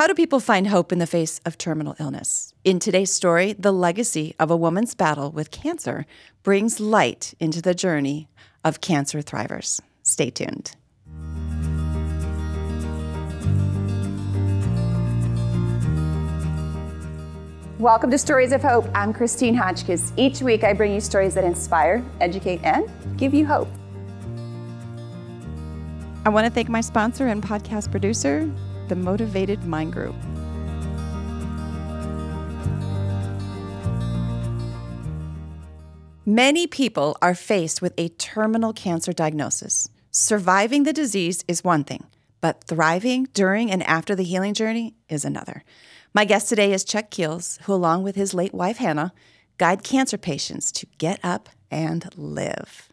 How do people find hope in the face of terminal illness? In today's story, the legacy of a woman's battle with cancer brings light into the journey of cancer thrivers. Stay tuned. Welcome to Stories of Hope. I'm Christine Hotchkiss. Each week, I bring you stories that inspire, educate, and give you hope. I want to thank my sponsor and podcast producer, the Motivated Mind Group. Many people are faced with a terminal cancer diagnosis. Surviving the disease is one thing, but thriving during and after the healing journey is another. My guest today is Chuck Keels, who, along with his late wife Hannah, guide cancer patients to get up and live.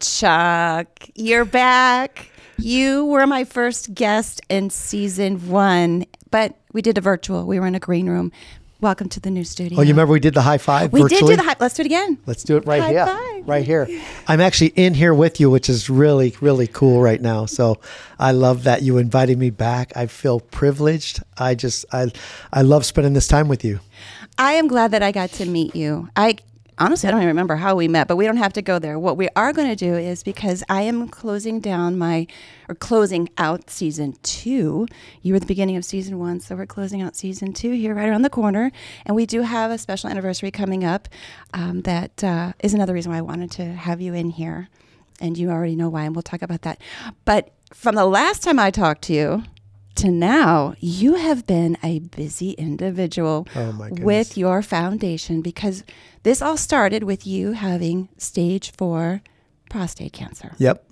Chuck, you're back. You were my first guest in season one, but we did a virtual. We were in a green room. Welcome to the new studio. Oh, you remember we did the high five? We virtually? did do the high. Let's do it again. Let's do it right High here. five. Right here. I'm actually in here with you, which is really, really cool right now. So I love that you invited me back. I feel privileged. I just, I, I love spending this time with you. I am glad that I got to meet you. I honestly, I don't even remember how we met, but we don't have to go there. What we are going to do is because I am closing down my, or closing out season two. You were the beginning of season one, so we're closing out season two here right around the corner. And we do have a special anniversary coming up. Um, that uh, is another reason why I wanted to have you in here. And you already know why, and we'll talk about that. But from the last time I talked to you, to now, you have been a busy individual Oh, with your foundation because this all started with you having stage four prostate cancer. Yep.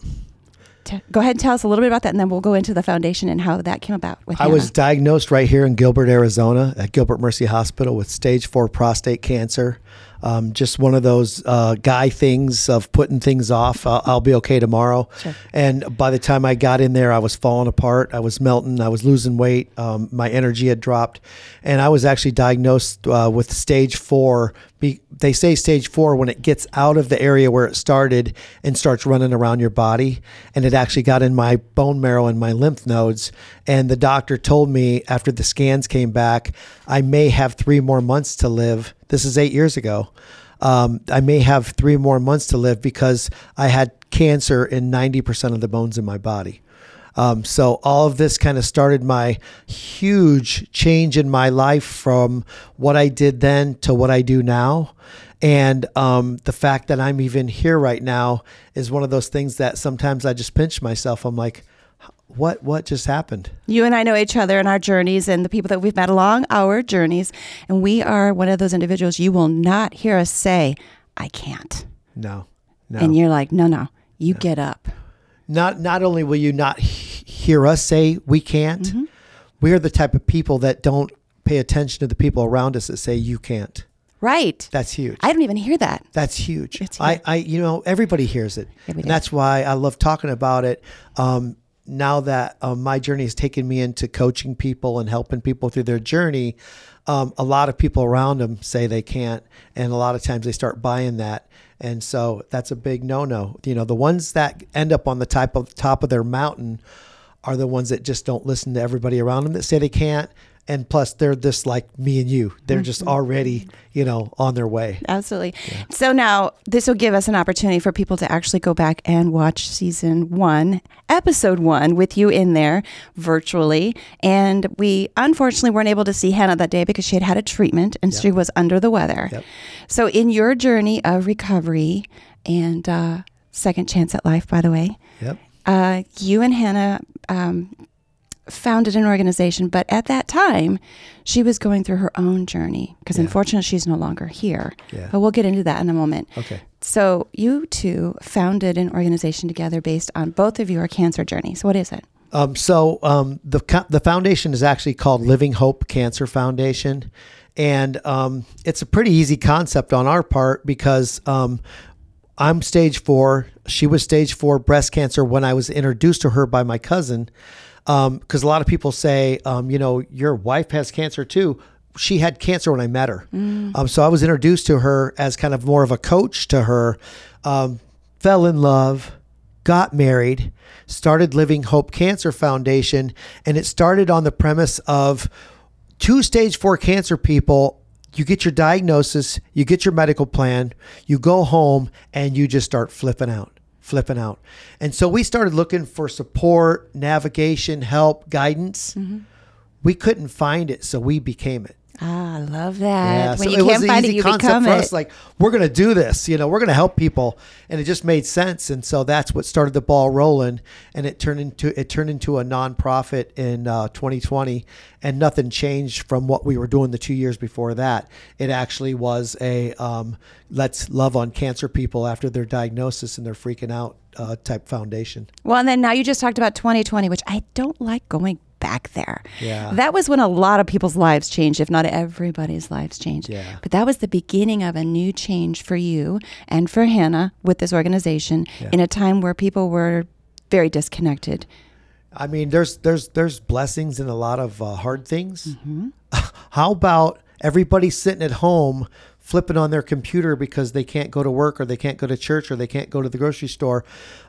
T- go ahead and tell us a little bit about that, and then we'll go into the foundation and how that came about with I was diagnosed right here in Gilbert, Arizona at Gilbert Mercy Hospital with stage four prostate cancer. Um, just one of those uh, guy things of putting things off. I'll, I'll be okay tomorrow. Sure. And by the time I got in there, I was falling apart. I was melting. I was losing weight. Um, my energy had dropped. And I was actually diagnosed uh, with stage four. Be, they say stage four when it gets out of the area where it started and starts running around your body. And it actually got in my bone marrow and my lymph nodes. And the doctor told me after the scans came back, I may have three more months to live. This is eight years ago. Um, I may have three more months to live because I had cancer in 90% of the bones in my body. Um, so all of this kind of started my huge change in my life from what I did then to what I do now. And um, the fact that I'm even here right now is one of those things that sometimes I just pinch myself. I'm like, what what just happened? you and I know each other and our journeys and the people that we've met along our journeys, and we are one of those individuals you will not hear us say, "I can't," No, no. and you're like, "No, no, you get up." Not not only will you not he- hear us say we can't, Mm-hmm. we're the type of people that don't pay attention to the people around us that say you can't. Right. That's huge. I don't even hear that. That's huge. It's I, huge. I, you know, everybody hears it, Yeah, and that's why I love talking about it. Um, now that um, my journey has taken me into coaching people and helping people through their journey, um, a lot of people around them say they can't, and a lot of times they start buying that, and so that's a big no-no. You know, the ones that end up on the top of top of their mountain are the ones that just don't listen to everybody around them that say they can't. And plus, they're just like me and you. They're just Mm-hmm. already, you know, on their way. Absolutely. So now this will give us an opportunity for people to actually go back and watch season one, episode one, with you in there virtually. And we unfortunately weren't able to see Hannah that day because she had had a treatment and she was under the weather. Yep. So in your journey of recovery and uh, second chance at life, by the way, Yep. uh, you and Hannah um, founded an organization, but at that time, she was going through her own journey because Yeah. unfortunately she's no longer here. Yeah. But we'll get into that in a moment. Okay. So, you two founded an organization together based on both of your cancer journeys. What is it? Um, so um, the the foundation is actually called Living Hope Cancer Foundation, and um, it's a pretty easy concept on our part because um, I'm stage four. She was stage four breast cancer when I was introduced to her by my cousin. Because a lot of people say, um, you know, your wife has cancer too. She had cancer when I met her. Um, so I was introduced to her as kind of more of a coach to her. Um, fell in love, got married, started Living Hope Cancer Foundation, and it started on the premise of two stage four cancer people. You get your diagnosis, you get your medical plan, you go home, and you just start flipping out, flipping out. And so we started looking for support, navigation, help, guidance. Mm-hmm. We couldn't find it, so we became it. Ah, I love that. when so you it was can't an find easy it, you concept become for it. us. Like we're going to do this, you know, we're going to help people, and it just made sense. And so that's what started the ball rolling, and it turned into it turned into a nonprofit in uh, 2020, and nothing changed from what we were doing the two years before that. It actually was a um, let's love on cancer people after their diagnosis and they're freaking out uh, type foundation. Well, and then now you just talked about 2020, which I don't like going back there. Yeah. That was when a lot of people's lives changed, if not everybody's lives changed. Yeah. But that was the beginning of a new change for you and for Hannah with this organization in a time where people were very disconnected. I mean, there's there's there's blessings in a lot of uh, hard things. Mm-hmm. How about everybody sitting at home flipping on their computer because they can't go to work or they can't go to church or they can't go to the grocery store,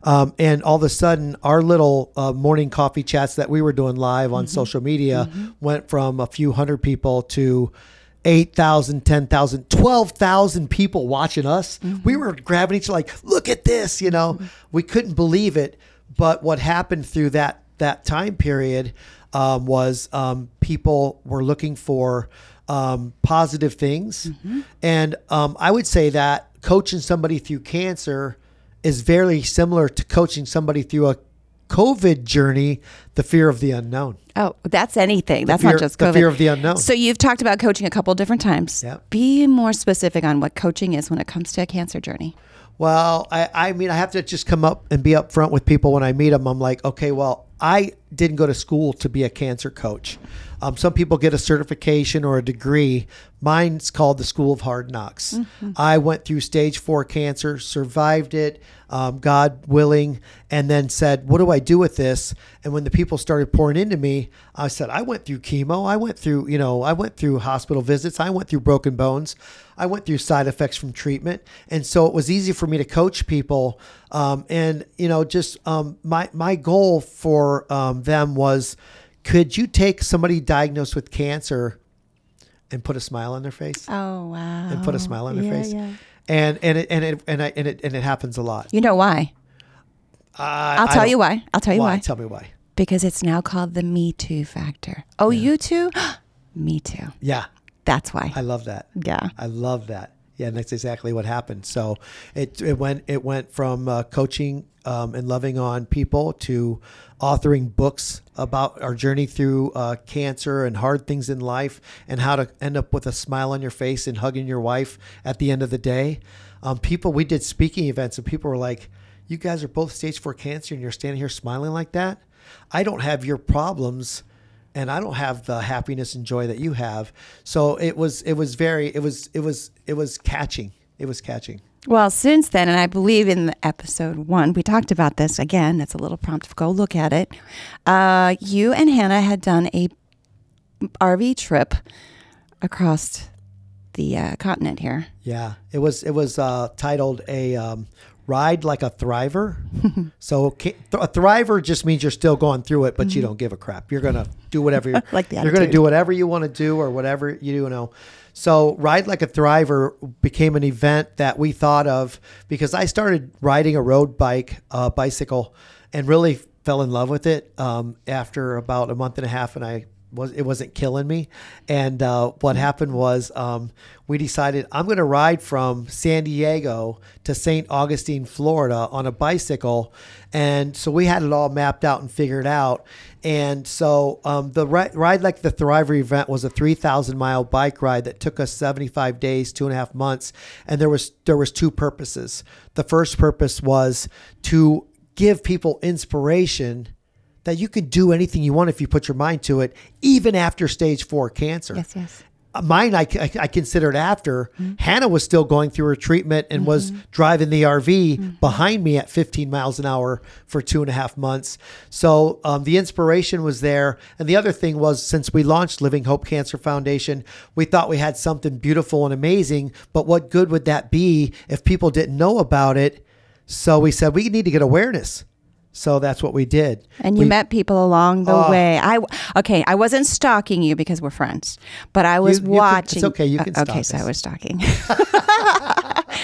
um, and all of a sudden our little uh, morning coffee chats that we were doing live on social media went from a few hundred people to 8,000, 10,000, 12,000 people watching us. We were grabbing each other like, look at this, you know. We couldn't believe it. But what happened through that that time period um, was um, people were looking for um, positive things. And um, I would say that coaching somebody through cancer is very similar to coaching somebody through a COVID journey, the fear of the unknown. Oh, that's anything. That's fear- not just COVID. the fear of the unknown. So you've talked about coaching a couple different times. Yep. Be more specific on what coaching is when it comes to a cancer journey. Well, I, I mean, I have to just come up and be upfront with people when I meet them. I'm like, okay, well, I didn't go to school to be a cancer coach. Um, some people get a certification or a degree. Mine's called the School of Hard Knocks. I went through stage four cancer, survived it, um, God willing, and then said, What do I do with this? And when the people started pouring into me, I said, I went through chemo. I went through, you know, I went through hospital visits. I went through broken bones. I went through side effects from treatment. And so it was easy for me to coach people. Um, and, you know, just um, my, my goal for um, them was could you take somebody diagnosed with cancer and put a smile on their face? Oh wow! and put a smile on their Yeah, face. yeah. And and it and it and, I, and it and it happens a lot. You know why? I, I'll tell you why. I'll tell you why. Tell me why. Because it's now called the Me Too factor. Oh, you too? me too. Yeah, That's why. I love that. yeah. I love that. Yeah, and that's exactly what happened. So it it went it went from uh, coaching um, and loving on people to authoring books about our journey through uh, cancer and hard things in life and how to end up with a smile on your face and hugging your wife at the end of the day. Um, people, we did speaking events and people were like, "You guys are both stage four cancer and you're standing here smiling like that. I don't have your problems." And I don't have the happiness and joy that you have. So it was it was very it was it was it was catching. It was catching. Well, since then, and I believe in the episode one, we talked about this again. That's a little prompt to go look at it. Uh, you and Hannah had done a RV trip across the uh, continent here. Yeah, it was it was uh, titled a um, ride like a thriver. so th- a thriver just means you're still going through it, but you don't give a crap. You're gonna do whatever you're, Like the you're gonna do whatever you want to do or whatever you do know. So ride like a thriver became an event that we thought of because I started riding a road bike, uh, bicycle, and really fell in love with it um, after about a month and a half, and I was it wasn't killing me. And uh, what happened was um, we decided I'm going to ride from San Diego to St. Augustine, Florida, on a bicycle, and so we had it all mapped out and figured out. And so um, the ri- ride like the Thriver event was a 3,000 mile bike ride that took us 75 days, two and a half months, and there was there was two purposes. The first purpose was to give people inspiration that you could do anything you want if you put your mind to it, even after stage four cancer. Yes, yes. Uh, Mine, I, I, I considered after. Hannah was still going through her treatment and was driving the RV behind me at 15 miles an hour for two and a half months. So um, the inspiration was there. And the other thing was, since we launched Living Hope Cancer Foundation, we thought we had something beautiful and amazing. But what good would that be if people didn't know about it? So we said we need to get awareness. So that's what we did. And you We- met people along the Oh. way. I okay. I wasn't stalking you because we're friends, but I was You- you can- watching. it's okay, you Uh, can okay, stalk so. I was stalking.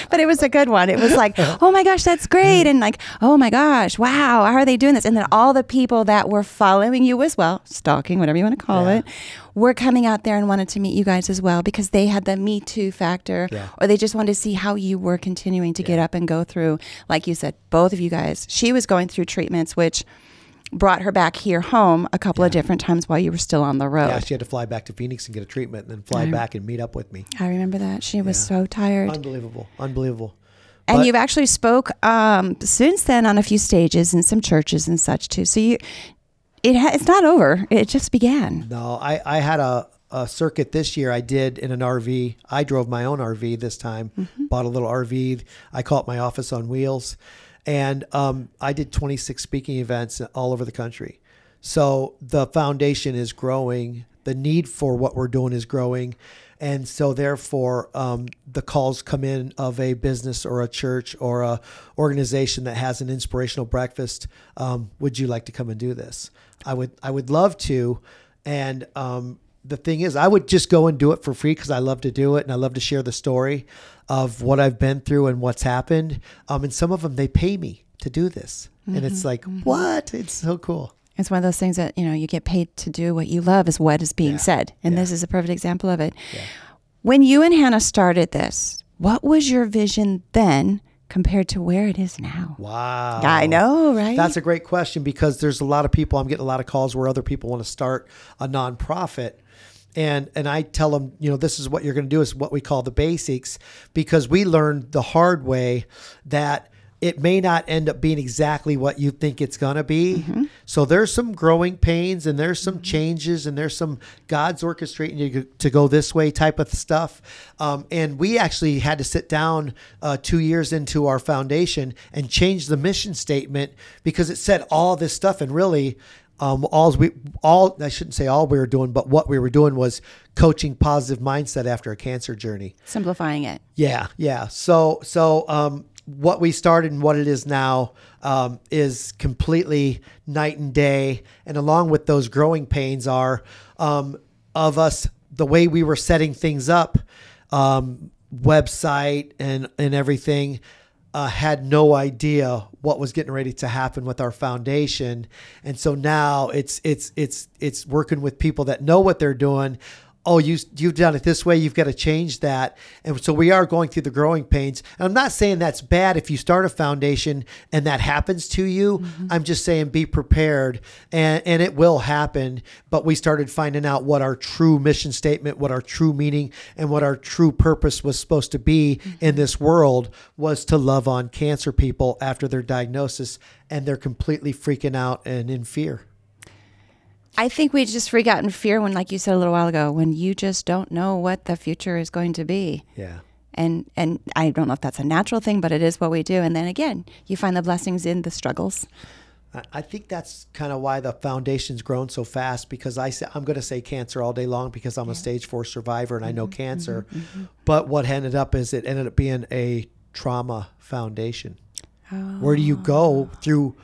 but it was a good one. It was like, oh my gosh, that's great, and like, oh my gosh, wow, how are they doing this? And then all the people that were following you as well, stalking, whatever you want to call Yeah. it, were coming out there and wanted to meet you guys as well because they had the Me Too factor, Yeah. or they just wanted to see how you were continuing to get up and go through. Like you said, both of you guys. She was going through treatments, which brought her back here home a couple of different times while you were still on the road. Yeah, she had to fly back to Phoenix and get a treatment and then fly I- back and meet up with me. I remember that. She was so tired. Unbelievable. Unbelievable. and But- you've actually spoke um, since then on a few stages in some churches and such too. So you, it ha- it's not over. It just began. No, I, I had a, a circuit this year I did in an RV. I drove my own RV this time, Mm-hmm. bought a little RV. I call it my office on wheels. And um, I did 26 speaking events all over the country. So the foundation is growing. The need for what we're doing is growing. And so therefore, um, the calls come in of a business or a church or a organization that has an inspirational breakfast. Um, would you like to come and do this? I would, I would love to. And um, the thing is, I would just go and do it for free because I love to do it and I love to share the story of what I've been through and what's happened. Um, and some of them, they pay me to do this. And it's like, what? It's so cool. It's one of those things that you know you get paid to do what you love is what is being Yeah. said, and Yeah. this is a perfect example of it. Yeah. When you and Hannah started this, what was your vision then compared to where it is now? Wow. I know, right? That's a great question because there's a lot of people. I'm getting a lot of calls where other people want to start a nonprofit, and and I tell them, you know, this is what you're going to do is what we call the basics because we learned the hard way that it may not end up being exactly what you think it's going to be. Mm-hmm. So there's some growing pains and there's some changes and there's some God's orchestrating you to go this way type of stuff. Um, and we actually had to sit down uh, two years into our foundation and change the mission statement because it said all this stuff and really. Um, all we all I shouldn't say all we were doing, but what we were doing was coaching positive mindset after a cancer journey. Simplifying it. Yeah, yeah. So, so um, what we started and what it is now um, is completely night and day. And along with those growing pains are um, of us the way we were setting things up, um, website and and everything. Uh, had no idea what was getting ready to happen with our foundation, and so now it's it's it's it's working with people that know what they're doing oh you you've done it this way you've got to change that. And so we are going through the growing pains. And i'm not saying that's bad if you start a foundation and that happens to you. Mm-hmm. I'm just saying be prepared and and it will happen. But we started finding out what our true mission statement what our true meaning and what our true purpose was supposed to be mm-hmm. in this world was to love on cancer people after their diagnosis and they're completely freaking out and in fear I think we just freak out in fear when, like you said a little while ago, when you just don't know what the future is going to be. yeah And and I don't know if that's a natural thing, but it is what we do. And then again, you find the blessings in the struggles. I- think that's kind of why the foundation's grown so fast because I say, I'm going to say cancer all day long because I'm a stage four survivor and I know mm-hmm. cancer. Mm-hmm. Mm-hmm. But what ended up is it ended up being a trauma foundation. Oh. Where do you go through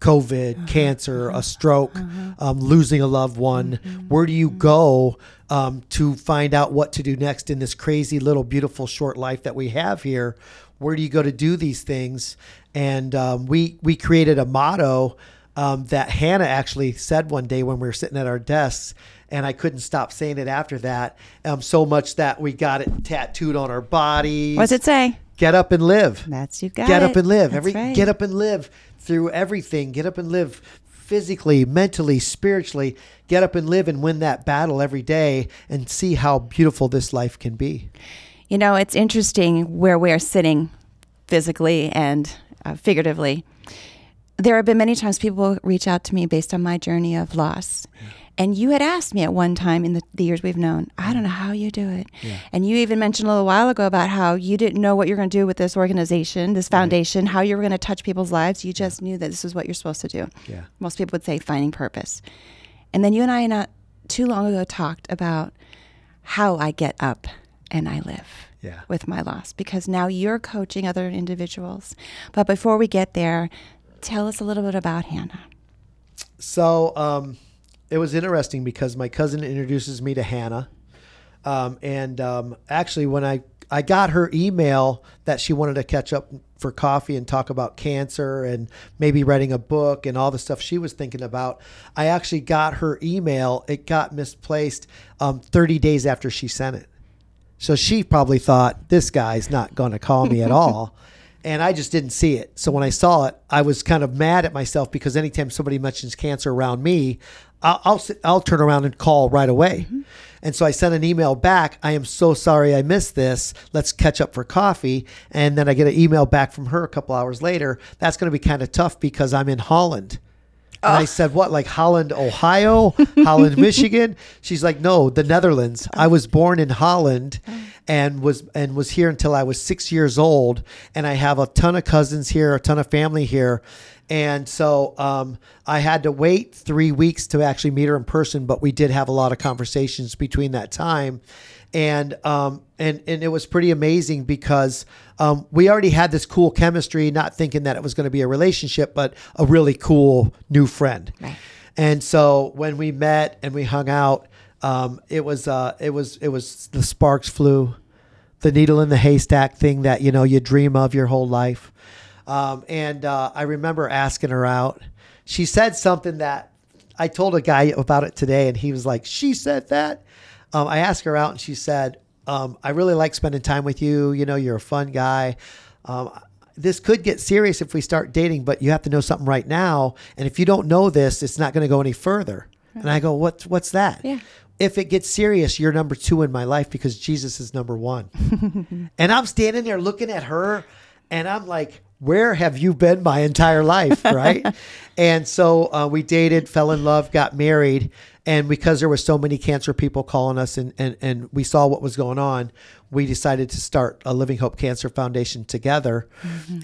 COVID, cancer, a stroke, um, losing a loved one? Where do you go um, to find out what to do next in this crazy little beautiful short life that we have here? Where do you go to do these things? And um, we we created a motto um, that Hannah actually said one day when we were sitting at our desks, and I couldn't stop saying it after that. Um, so much that we got it tattooed on our bodies. What's it say? Get up and live That's you got it. get it. up and live That's every right. get up and live through everything get up and live physically mentally spiritually get up and live and win that battle every day and see how beautiful this life can be You know, it's interesting where we are sitting physically and uh, figuratively. There have been many times people reach out to me based on my journey of loss. And you had asked me at one time in the, the years we've known, I don't know mm. how you do it. And you even mentioned a little while ago about how you didn't know what you're going to do with this organization, this foundation, how you were going to touch people's lives. You just knew that this is what you're supposed to do. Yeah. Most people would say finding purpose. And then you and I not too long ago talked about how I get up and I live Yeah. with my loss because now you're coaching other individuals. But before we get there, tell us a little bit about Hannah. So um, it was interesting because my cousin introduces me to Hannah. Um, and um, actually, when I, I got her email that she wanted to catch up for coffee and talk about cancer and maybe writing a book and all the stuff she was thinking about, I actually got her email. It got misplaced um, 30 days after she sent it. So she probably thought, this guy's not going to call me at all. And I just didn't see it. So when I saw it, I was kind of mad at myself because anytime somebody mentions cancer around me, I'll, I'll, I'll turn around and call right away. Mm-hmm. And so I sent an email back. I am so sorry I missed this. Let's catch up for coffee. And then I get an email back from her a couple hours later. That's going to be kind of tough because I'm in Holland. And I said, what, like Holland, Ohio, Holland, Michigan? She's like, no, the Netherlands. I was born in Holland and was and was here until I was six years old. And I have a ton of cousins here, a ton of family here. And so um, I had to wait three weeks to actually meet her in person, but we did have a lot of conversations between that time. And um, and and it was pretty amazing because um, we already had this cool chemistry, not thinking that it was going to be a relationship, but a really cool new friend. Right. And so when we met and we hung out, um, it was uh, it was it was the sparks flew, the needle in the haystack thing that you know you dream of your whole life. Um, and uh, I remember asking her out. She said something that I told a guy about it today, and he was like, "She said that." Um, I asked her out, and she said, um, "I really like spending time with you. You know, you're a fun guy." Um, this could get serious if we start dating, but you have to know something right now. And if you don't know this, it's not going to go any further. And I go, "What's what's that?" Yeah. If it gets serious, you're number two in my life because Jesus is number one. and I'm standing there looking at her, and I'm like, "Where have you been my entire life?" Right? and so uh, we dated, fell in love, got married, and because there were so many cancer people calling us, and and and we saw what was going on, we decided to start a Living Hope Cancer Foundation together,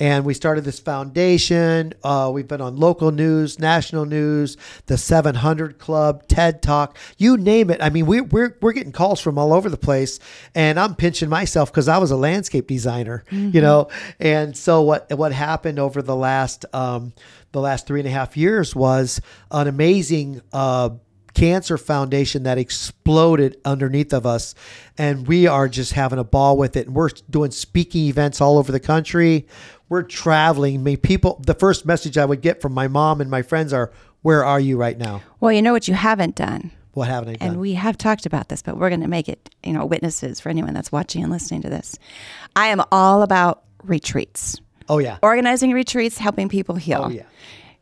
and we started this foundation. Uh, we've been on local news, national news, the 700 Club, TED Talk, you name it. I mean, we, we're we're getting calls from all over the place, and I'm pinching myself because I was a landscape designer, you know. And so what what happened over the last um, the last three and a half years was an amazing. Uh, cancer foundation that exploded underneath of us and we are just having a ball with it. And we're doing speaking events all over the country. We're traveling. I mean, people the first message i would get from my mom and my friends are where are you right now? Well, you know what you haven't done? what haven't i done? And we have talked about this, but we're going to make it, you know, witnesses for anyone that's watching and listening to this. I am all about retreats, oh yeah. Organizing retreats, helping people heal. oh yeah.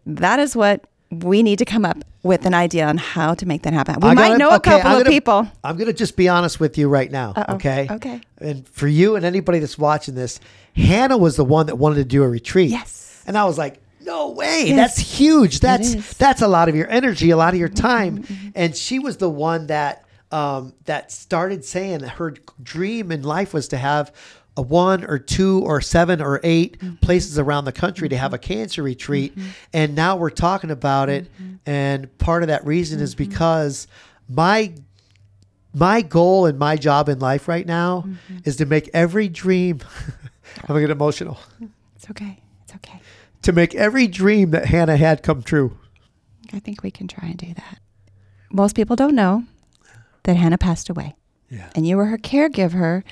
That is what we need to come up with an idea on how to make that happen. We I might gotta- know a okay, couple I'm of gonna- people. I'm going to just be honest with you right now. Uh-oh. Okay. Okay. And for you and anybody that's watching this, Hannah was the one that wanted to do a retreat. Yes. And I was like, no way. Yes. That's huge. That's that's a lot of your energy, a lot of your time. And she was the one that um, that started saying that her dream in life was to have a one or two or seven or 8 mm-hmm. places around the country to have mm-hmm. a cancer retreat. Mm-hmm. And now we're talking about it. And part of that reason is because my my goal and my job in life right now is to make every dream I'm gonna get emotional. It's okay. It's okay. To make every dream that Hannah had come true. I think we can try and do that. Most people don't know that Hannah passed away. Yeah. And you were her caregiver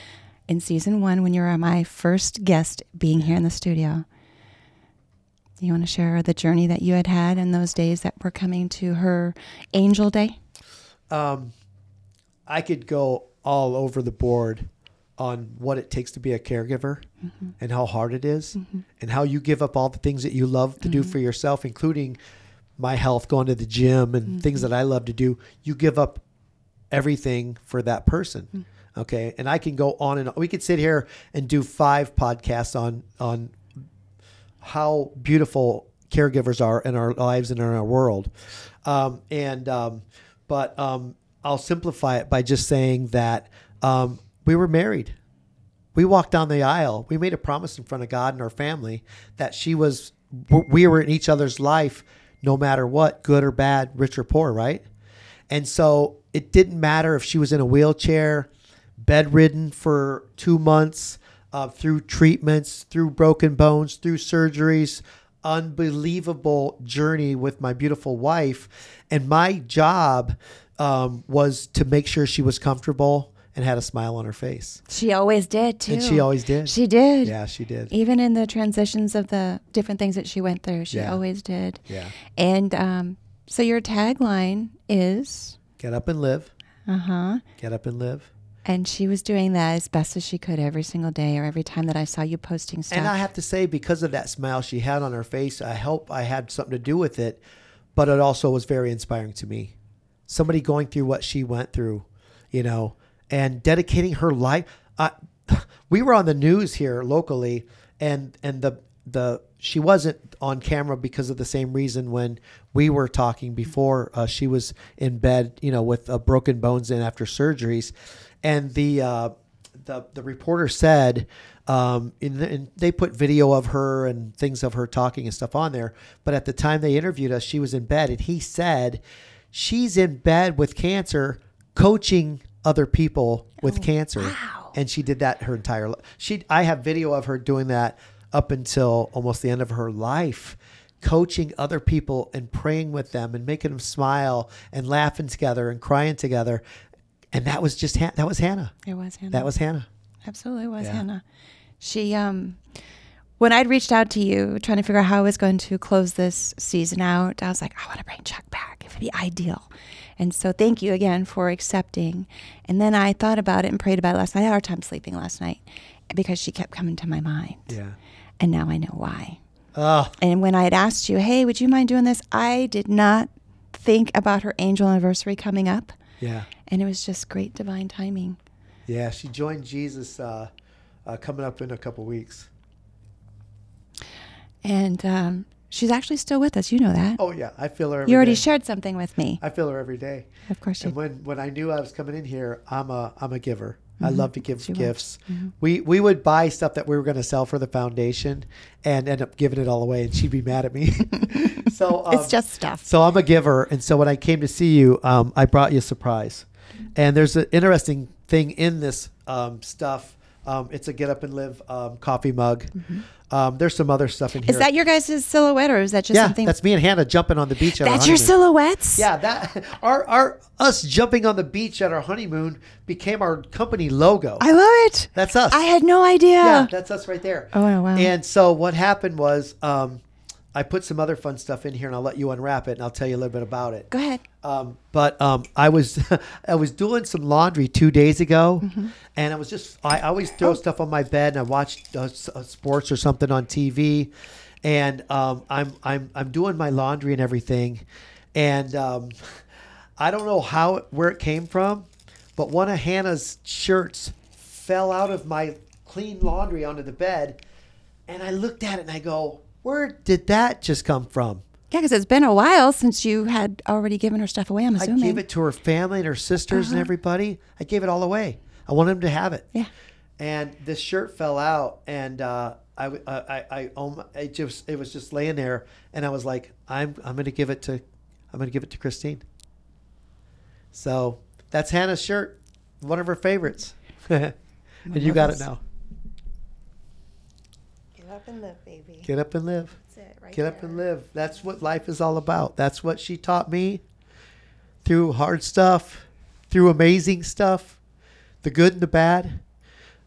in season one when you were my first guest being here in the studio. You want to share the journey that you had had in those days that were coming to her angel day? Um, I could go all over the board on what it takes to be a caregiver mm-hmm. and how hard it is mm-hmm. and how you give up all the things that you love to do mm-hmm. for yourself, including my health, going to the gym and things that I love to do. You give up everything for that person. Okay. And I can go on and on. We could sit here and do five podcasts on, on how beautiful caregivers are in our lives and in our world. Um, and, um, but um, I'll simplify it by just saying that um, we were married. We walked down the aisle. We made a promise in front of God and our family that she was, we were in each other's life no matter what, good or bad, rich or poor, right? And so it didn't matter if she was in a wheelchair, bedridden for two months, uh, through treatments, through broken bones, through surgeries. Unbelievable journey with my beautiful wife. And my job um, was to make sure she was comfortable and had a smile on her face. She always did too. And she always did. She did. Yeah, she did. Even in the transitions of the different things that she went through, she Yeah. always did. Yeah. And um, so your tagline is, Get up and live. uh huh. Get up and live. And she was doing that as best as she could every single day or every time that I saw you posting stuff. And I have to say, because of that smile she had on her face, I hope I had something to do with it. But it also was very inspiring to me. Somebody going through what she went through, you know, and dedicating her life. Uh, we were on the news here locally, and and the the she wasn't on camera because of the same reason when we were talking before. Uh, she was in bed, you know, with uh, broken bones and after surgeries, and the uh, the the reporter said, um, in the, and they put video of her and things of her talking and stuff on there. But at the time they interviewed us, she was in bed, and he said, she's in bed with cancer, coaching other people with cancer, wow. and she did that her entire life. She, I have video of her doing that up until almost the end of her life. Coaching other people and praying with them and making them smile and laughing together and crying together, and that was just Han- that was Hannah. it was Hannah. That was Hannah. Absolutely was Yeah. Hannah. She um when I'd reached out to you trying to figure out how I was going to close this season out, I was like, I want to bring Chuck back. It would be ideal. And so thank you again for accepting. And then I thought about it and prayed about it last night. I had a hard time sleeping last night because she kept coming to my mind. Yeah. And now I know why. Oh, And when I had asked you, hey, would you mind doing this? I did not think about her angel anniversary coming up. yeah. And it was just great divine timing. Yeah, she joined Jesus uh, uh, coming up in a couple weeks. And um, she's actually still with us. You know that. Oh yeah, I feel her. Every you already day. shared something with me. I feel her every day. Of course you And when when I knew I was coming in here, I'm a I'm a giver. I love to give She gifts. We we would buy stuff that we were going to sell for the foundation, and end up giving it all away, and she'd be mad at me. so um, it's just stuff. So I'm a giver, and so when I came to see you, um, I brought you a surprise. And there's an interesting thing in this um, stuff. Um, it's a get up and live um, coffee mug. Um, there's some other stuff in here. Is that your guys' silhouette or is that just yeah? something? That's me and Hannah jumping on the beach. At our honeymoon. That's your silhouettes? Yeah, that our our us jumping on the beach at our honeymoon became our company logo. I love it. That's us. I had no idea. yeah, that's us right there. Oh, wow. And so what happened was, um, I put some other fun stuff in here, and I'll let you unwrap it, and I'll tell you a little bit about it. Go ahead. Um, but um, I was I was doing some laundry two days ago, Mm-hmm. and I was just I always throw Oh. stuff on my bed, and I watch uh, uh, sports or something on TV, and um, I'm I'm I'm doing my laundry and everything, and um, I don't know how where it came from, but one of Hannah's shirts fell out of my clean laundry onto the bed, and I looked at it and I go, where did that just come from? Yeah, because it's been a while since you had already given her stuff away, I'm assuming. Uh-huh. gave it to her family and her sisters and everybody. I gave it all away. I wanted them to have it. Yeah. And this shirt fell out, and uh, I, I, I, I, it just, it was just laying there, and I was like, I'm, I'm to give it to, I'm going to give it to Christine. So that's Hannah's shirt, one of her favorites, and you got it now. Get up and live, baby. Get up and live. That's it, right Get up and live. That's what life is all about. That's what she taught me through hard stuff, through amazing stuff, the good and the bad.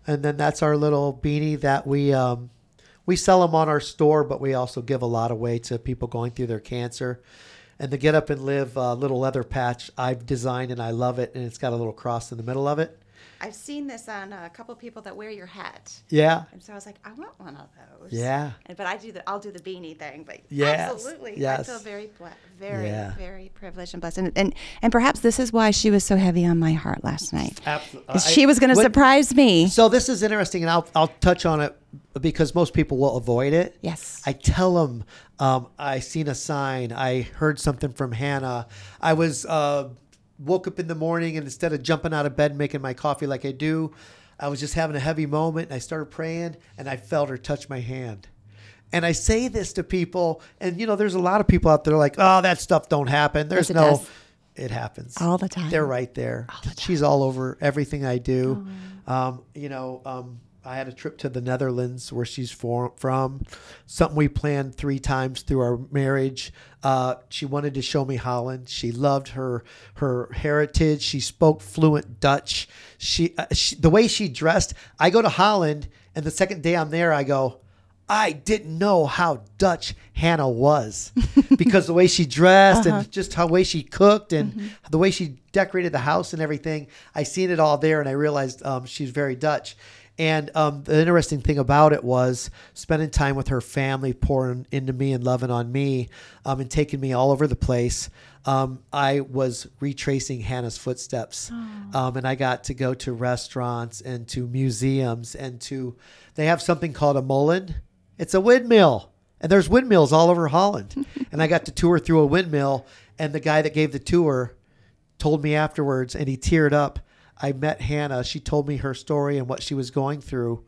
And then that's our little beanie that we um, we sell them on our store, but we also give a lot away to people going through their cancer. And the Get Up and Live uh, little leather patch I've designed and I love it, and it's got a little cross in the middle of it. I've seen this on a couple people that wear your hat. Yeah, And so I was like, I want one of those. Yeah. And, but I do the I'll do the beanie thing. But Yes, absolutely, yes. I feel very very Yeah. very privileged and blessed. And, and and perhaps this is why she was so heavy on my heart last night. absolutely. 'Cause she was going to surprise me. So this is interesting, and I'll I'll touch on it because most people will avoid it. Yes. I tell them um, I seen a sign. I heard something from Hannah. I was uh, woke up in the morning and instead of jumping out of bed and making my coffee like I do, I was just having a heavy moment. And I started praying, and I felt her touch my hand. And I say this to people, and you know, there's a lot of people out there like, "Oh, that stuff don't happen." There's Yes, it no. does. it happens all the time. They're right there. She's all over everything I do. Um, you know, um, I had a trip to the Netherlands where she's for, from. Something we planned three times through our marriage. Uh, she wanted to show me Holland. She loved her her heritage. She spoke fluent Dutch. She, uh, she the way she dressed. I go to Holland, and the second day I'm there, I go. I didn't know how Dutch Hannah was because the way she dressed and just how way she cooked and the way she decorated the house and everything. I seen it all there, and I realized um, she's very Dutch. And um, the interesting thing about it was spending time with her family, pouring into me and loving on me, um, and taking me all over the place. Um, I was retracing Hannah's footsteps, um, and I got to go to restaurants and to museums and to. They have something called a molen. It's a windmill, and there's windmills all over Holland. and I got to tour through a windmill, and the guy that gave the tour told me afterwards, and he teared up. I met Hannah. She told me her story and what she was going through.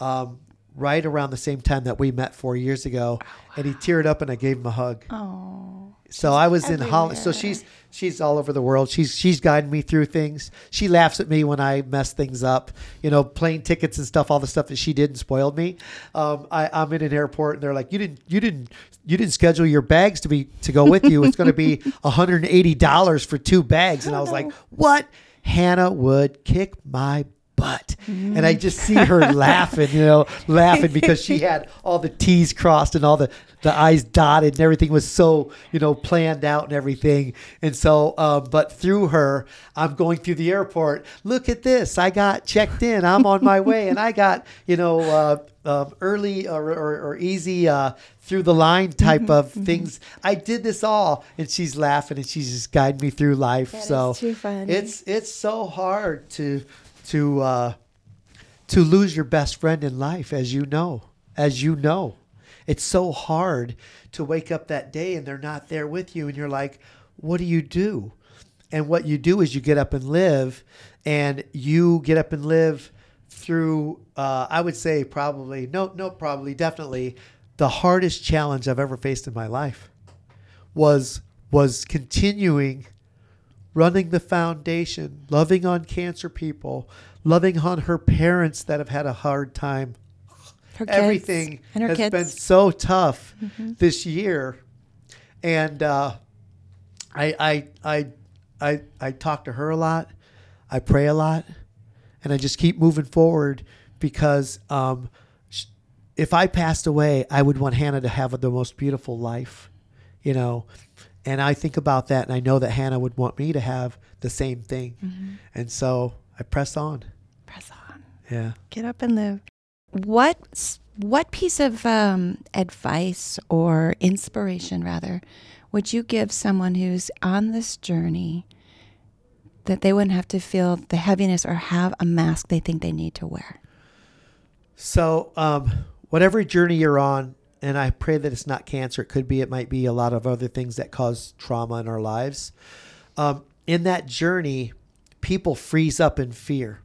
Um, right around the same time that we met four years ago, and he teared up, and I gave him a hug. Oh, So I was in Holland. So she's she's all over the world. She's she's guiding me through things. She laughs at me when I mess things up. You know, plane tickets and stuff. All the stuff that she did and spoiled me. Um, I, I'm in an airport and they're like, you didn't you didn't you didn't schedule your bags to be to go with you. It's going to be 180 dollars for two bags. And I was like, what? Hannah would kick my butt. And I just see her laughing, you know, laughing because she had all the T's crossed and all the, the I's dotted and everything was so, you know, planned out and everything. And so, um, but through her, I'm going through the airport. Look at this. I got checked in. I'm on my way. And I got, you know, uh, um, early or, or, or easy uh, through the line type of things. I did this all, and she's laughing and she's just guiding me through life. That so it's it's so hard to to uh, to lose your best friend in life, as you know, as you know. It's so hard to wake up that day and they're not there with you, and you're like, what do you do? And what you do is you get up and live, and you get up and live through. Uh, I would say probably no, no, probably definitely the hardest challenge I've ever faced in my life was was continuing running the foundation, loving on cancer people, loving on her parents that have had a hard time. her kids Everything and her has kids. been so tough this year, and uh, I, I I I I talk to her a lot. I pray a lot, and I just keep moving forward because um, if I passed away, I would want Hannah to have the most beautiful life, you know. And I think about that, and I know that Hannah would want me to have the same thing, and so I press on. Press on. Yeah. Get up and live. What what piece of um, advice or inspiration, rather, would you give someone who's on this journey that they wouldn't have to feel the heaviness or have a mask they think they need to wear? So, um, whatever journey you're on, and I pray that it's not cancer. It could be. It might be a lot of other things that cause trauma in our lives. Um, in that journey, people freeze up in fear.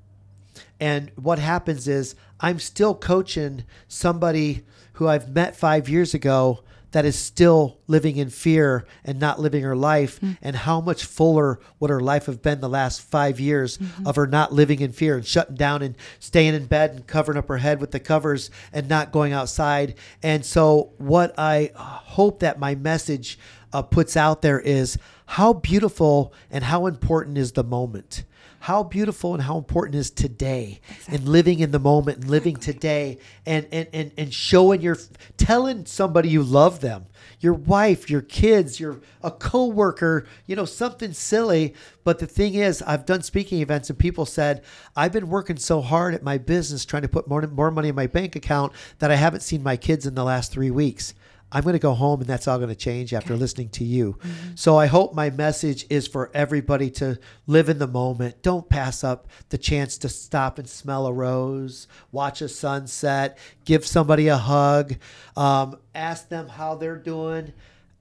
And what happens is I'm still coaching somebody who I've met five years ago that is still living in fear and not living her life. And how much fuller would her life have been the last five years of her not living in fear and shutting down and staying in bed and covering up her head with the covers and not going outside. And so, what I hope that my message uh, puts out there is how beautiful and how important is the moment how beautiful and how important is today and living in the moment and living today and, and, and, and showing your telling somebody you love them your wife your kids your a coworker you know something silly. But the thing is i've done speaking events and people said i've been working so hard at my business trying to put more, more money in my bank account that i haven't seen my kids in the last three weeks I'm going to go home and that's all going to change after listening to you. So I hope my message is for everybody to live in the moment. Don't pass up the chance to stop and smell a rose, watch a sunset, give somebody a hug, um, ask them how they're doing.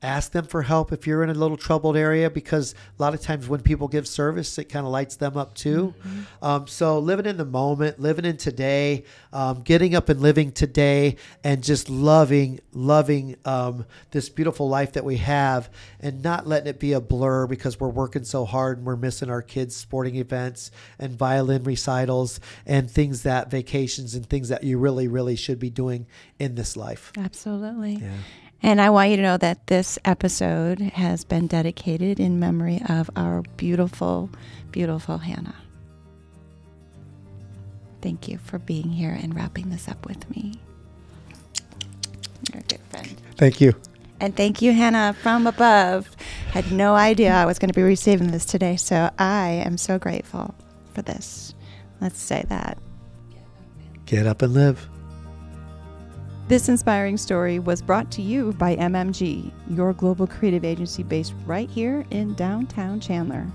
Ask them for help if you're in a little troubled area because a lot of times when people give service it kind of lights them up too. Um, so living in the moment living in today um, getting up and living today and just loving loving um, this beautiful life that we have and not letting it be a blur because we're working so hard and we're missing our kids sporting events and violin recitals and things that vacations and things that you really really should be doing in this life. Absolutely. yeah And I want you to know that this episode has been dedicated in memory of our beautiful, beautiful Hannah. Thank you for being here and wrapping this up with me. You're a good friend. thank you And thank you, Hannah, from above. Had no idea I was going to be receiving this today, so I am so grateful for this. Let's say that. get up and live This inspiring story was brought to you by MMG, your global creative agency based right here in downtown Chandler.